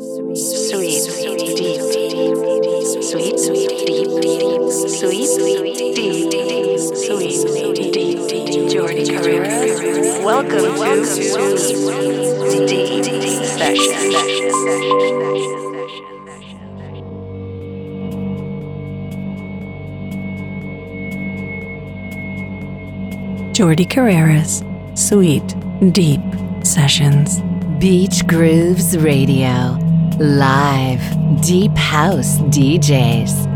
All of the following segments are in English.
Sweet, deep, deep, sweet, sweet, deep, deep, sweet, deep, sweet, deep, Jordi Carrera. Welcome to Sweet Deep Session. Jordi Carreras, Sweet Deep Sessions. Beach Grooves Radio. Live. Deep House DJs.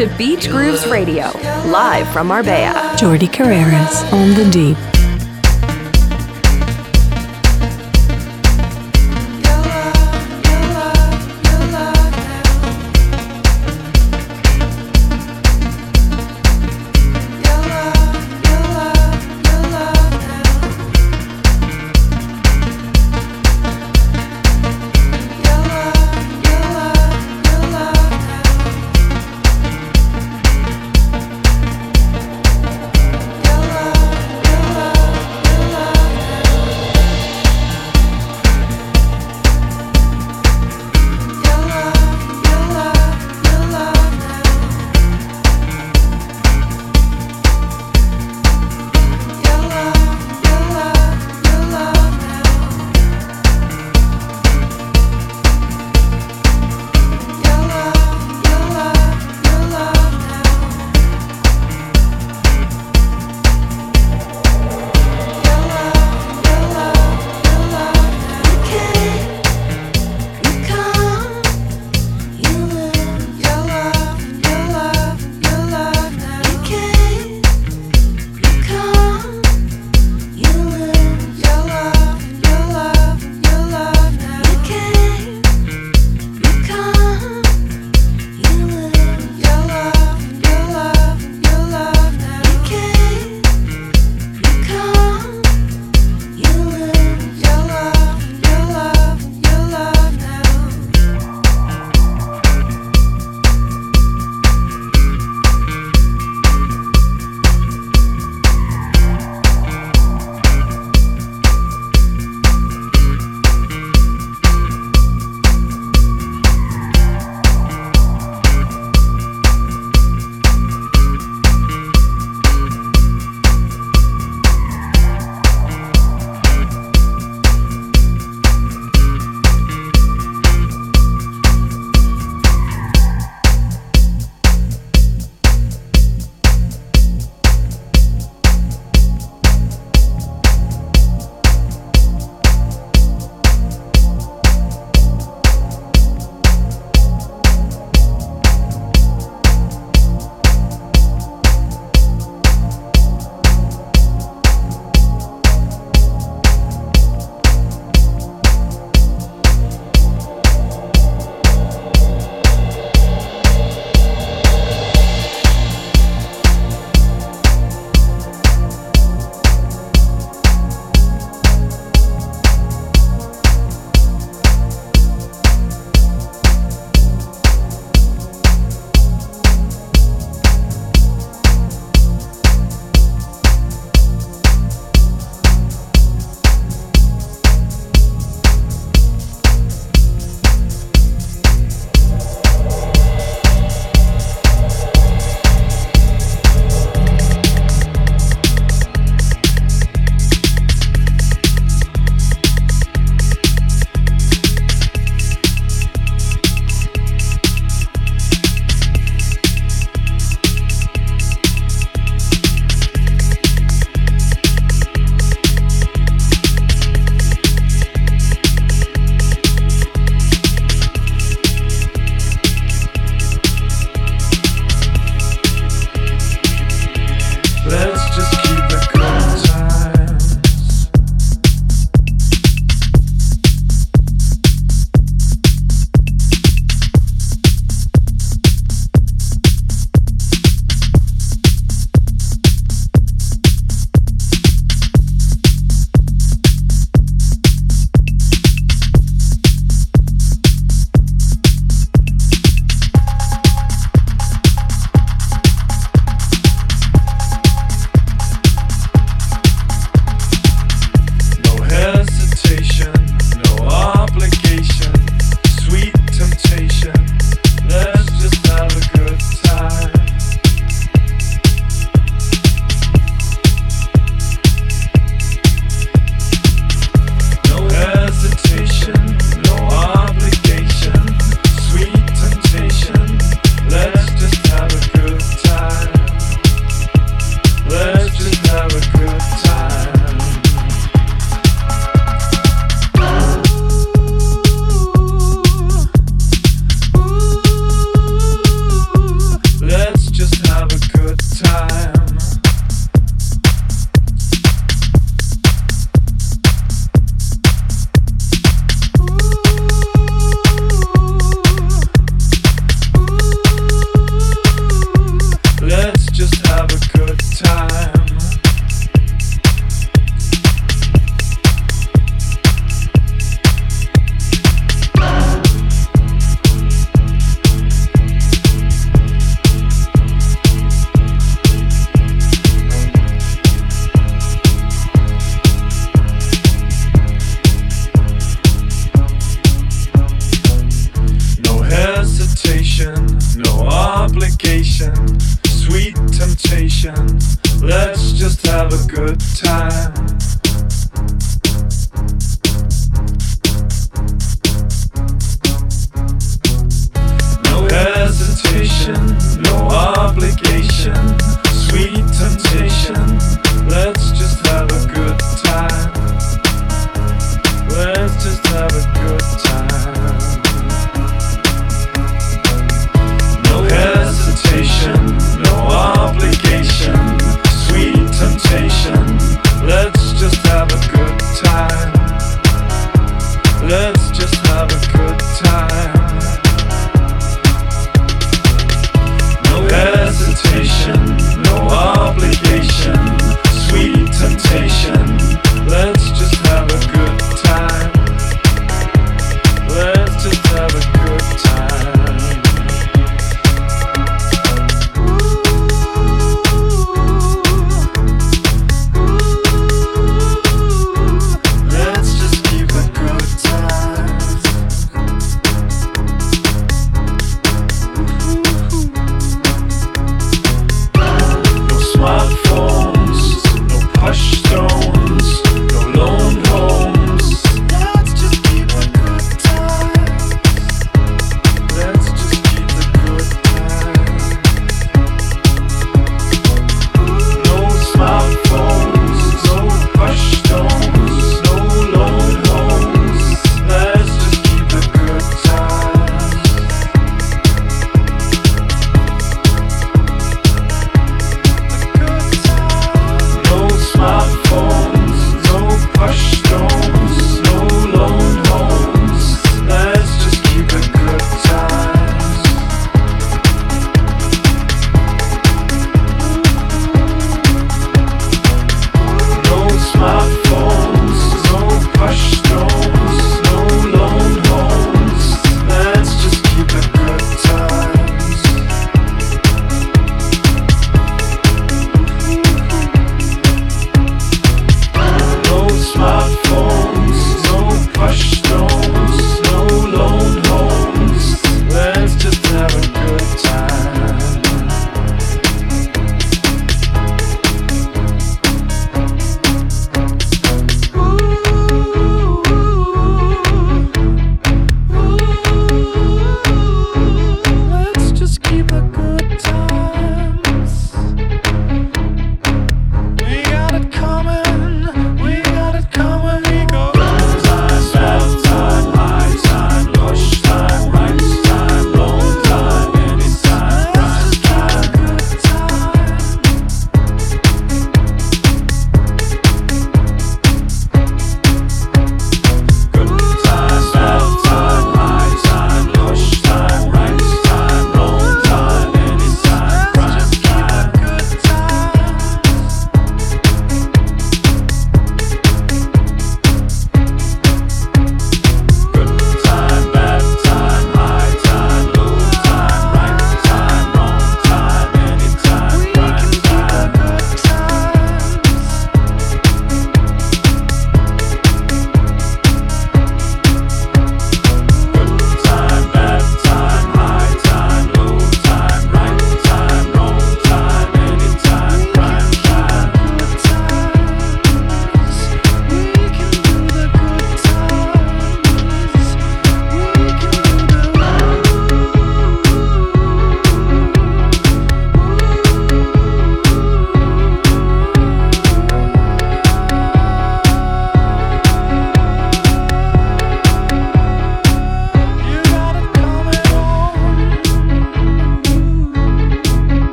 To Beach Grooves Radio, live from Marbella. Jordi Carreras on the deep.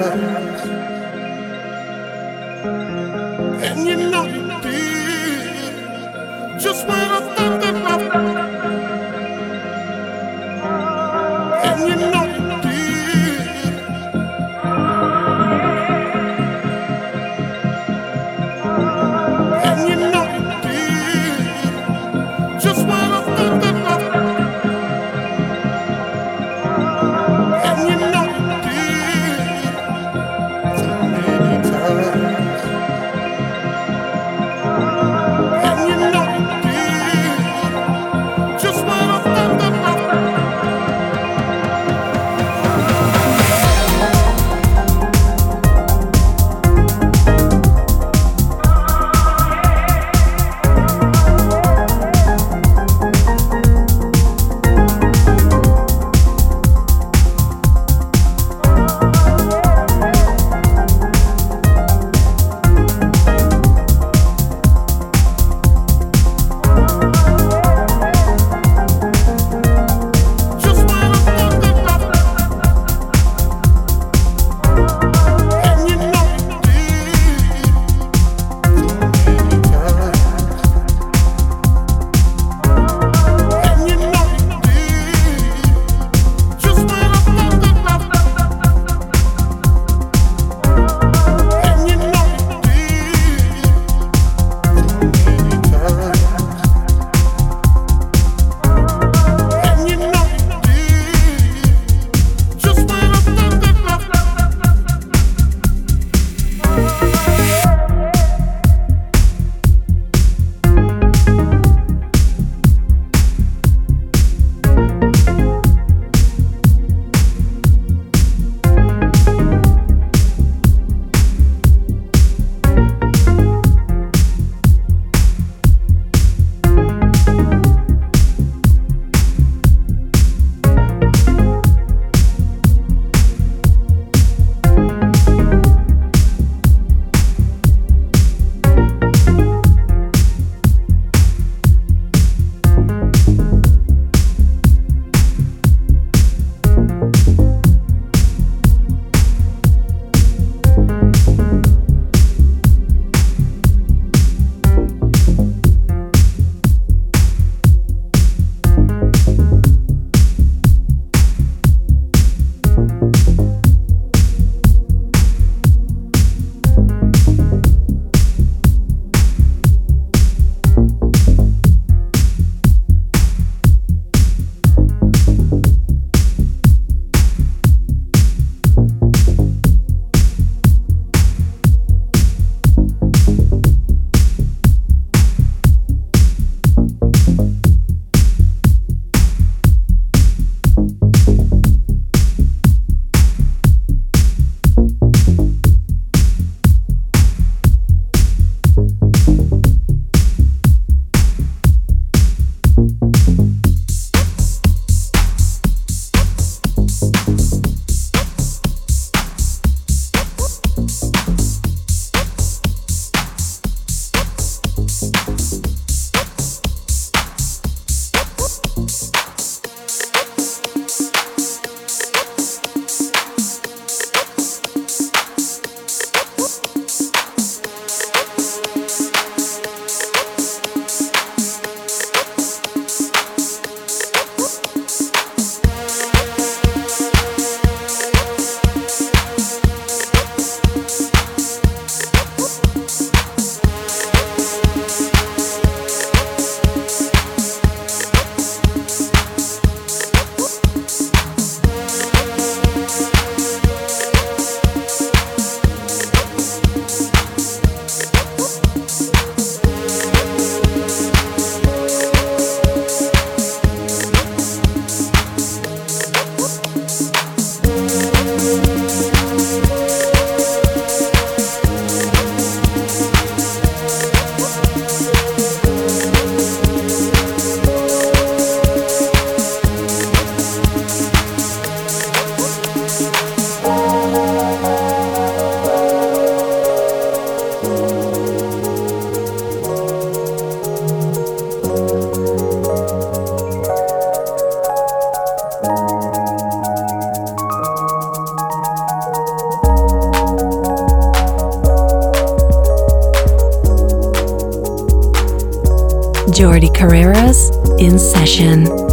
And you know Jordi Carreras in session.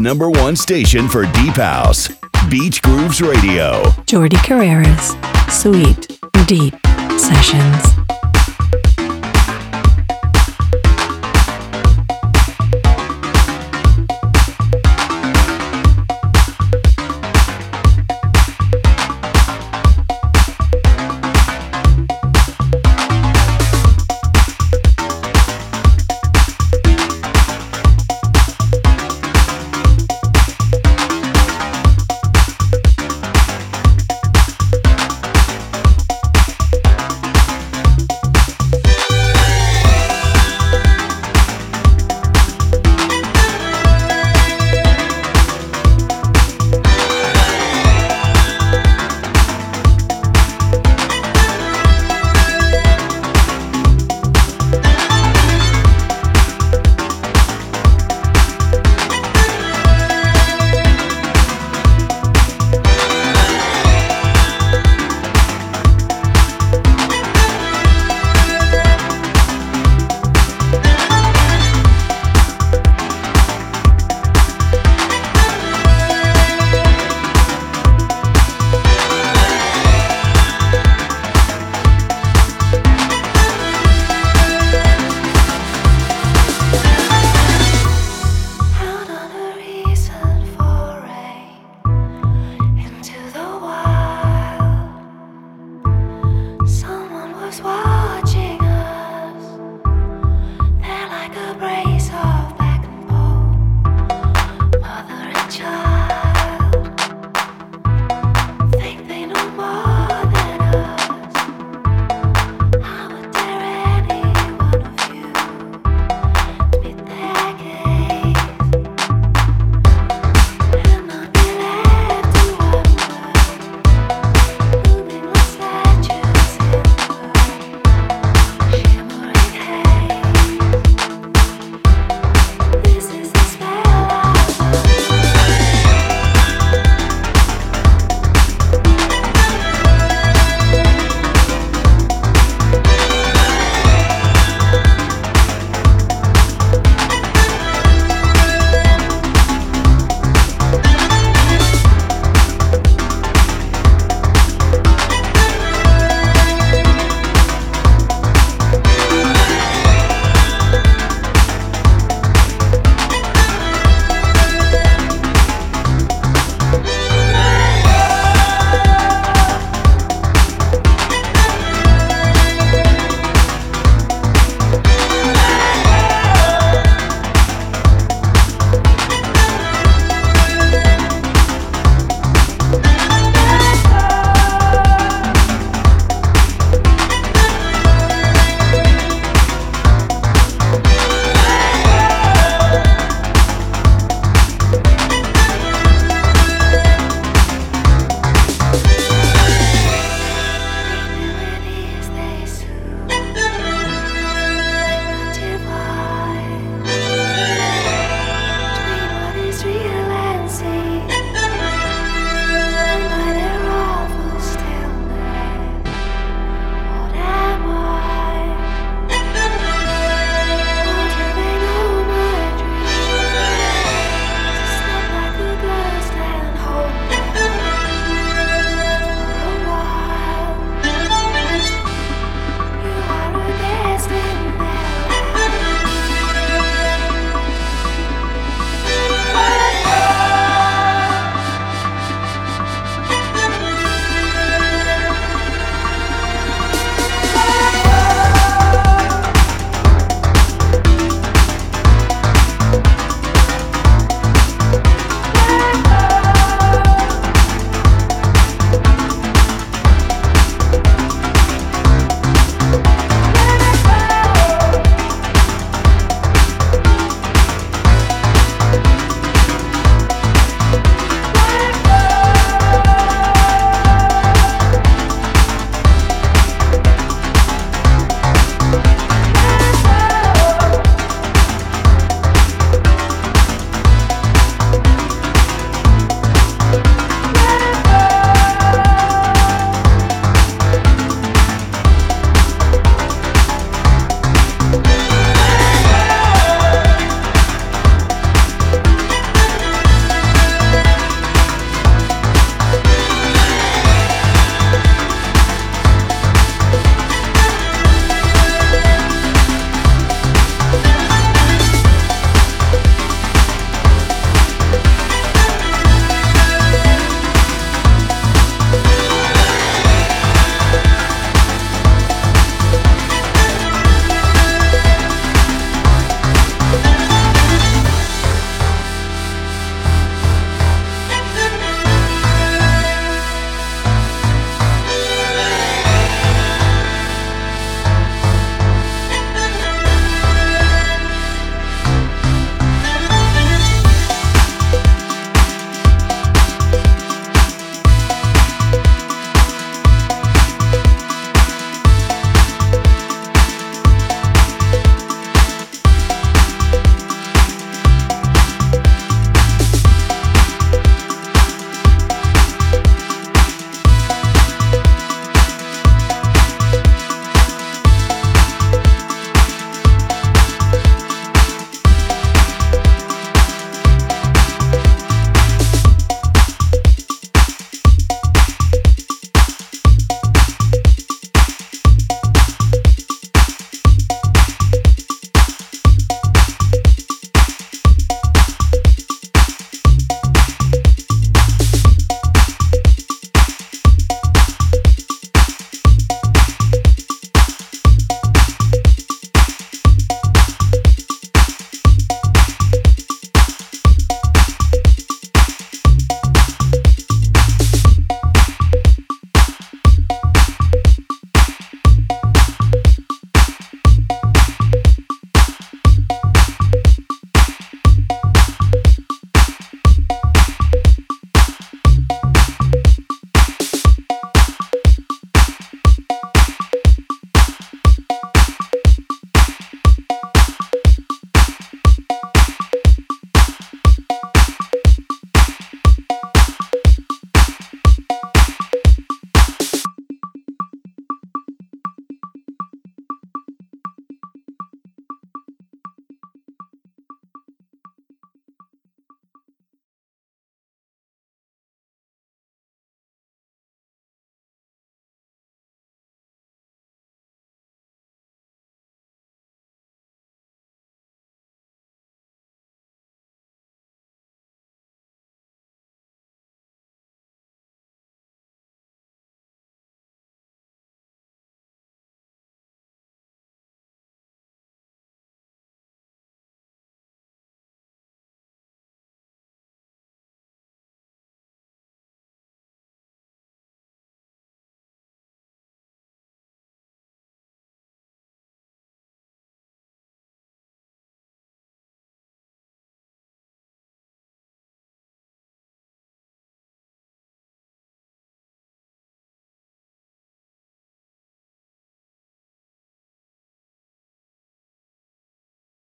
Number one station for Deep House, Beach Grooves Radio. Jordi Carreras, Sweet Deep Sessions.